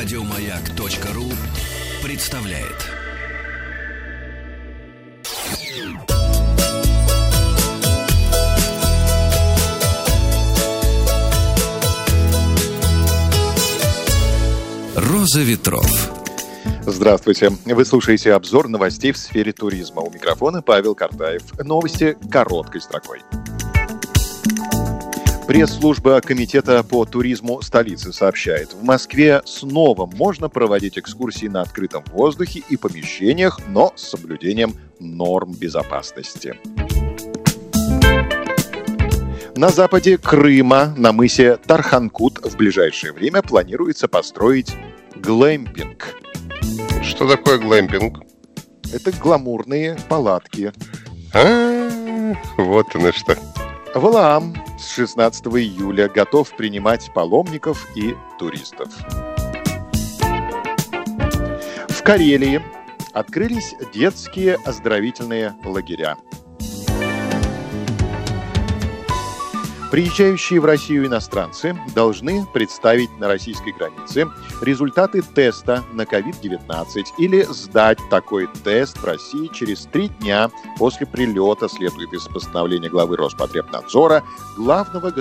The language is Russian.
Радиомаяк.ру представляет. Роза ветров. Здравствуйте. Вы слушаете обзор новостей в сфере туризма. У микрофона Павел Картаев. Новости короткой строкой. Пресс-служба Комитета по туризму столицы сообщает, в Москве снова можно проводить экскурсии на открытом воздухе и помещениях, но с соблюдением норм безопасности. На западе Крыма, на мысе Тарханкут, в ближайшее время планируется построить глэмпинг. Что такое глэмпинг? Это гламурные палатки. А, вот оно что. Валаам с 16 июля готов принимать паломников и туристов. В Карелии открылись детские оздоровительные лагеря. Приезжающие в Россию иностранцы должны представить на российской границе результаты теста на COVID-19 или сдать такой тест в России через три дня после прилета, следует из постановления главы Роспотребнадзора, главного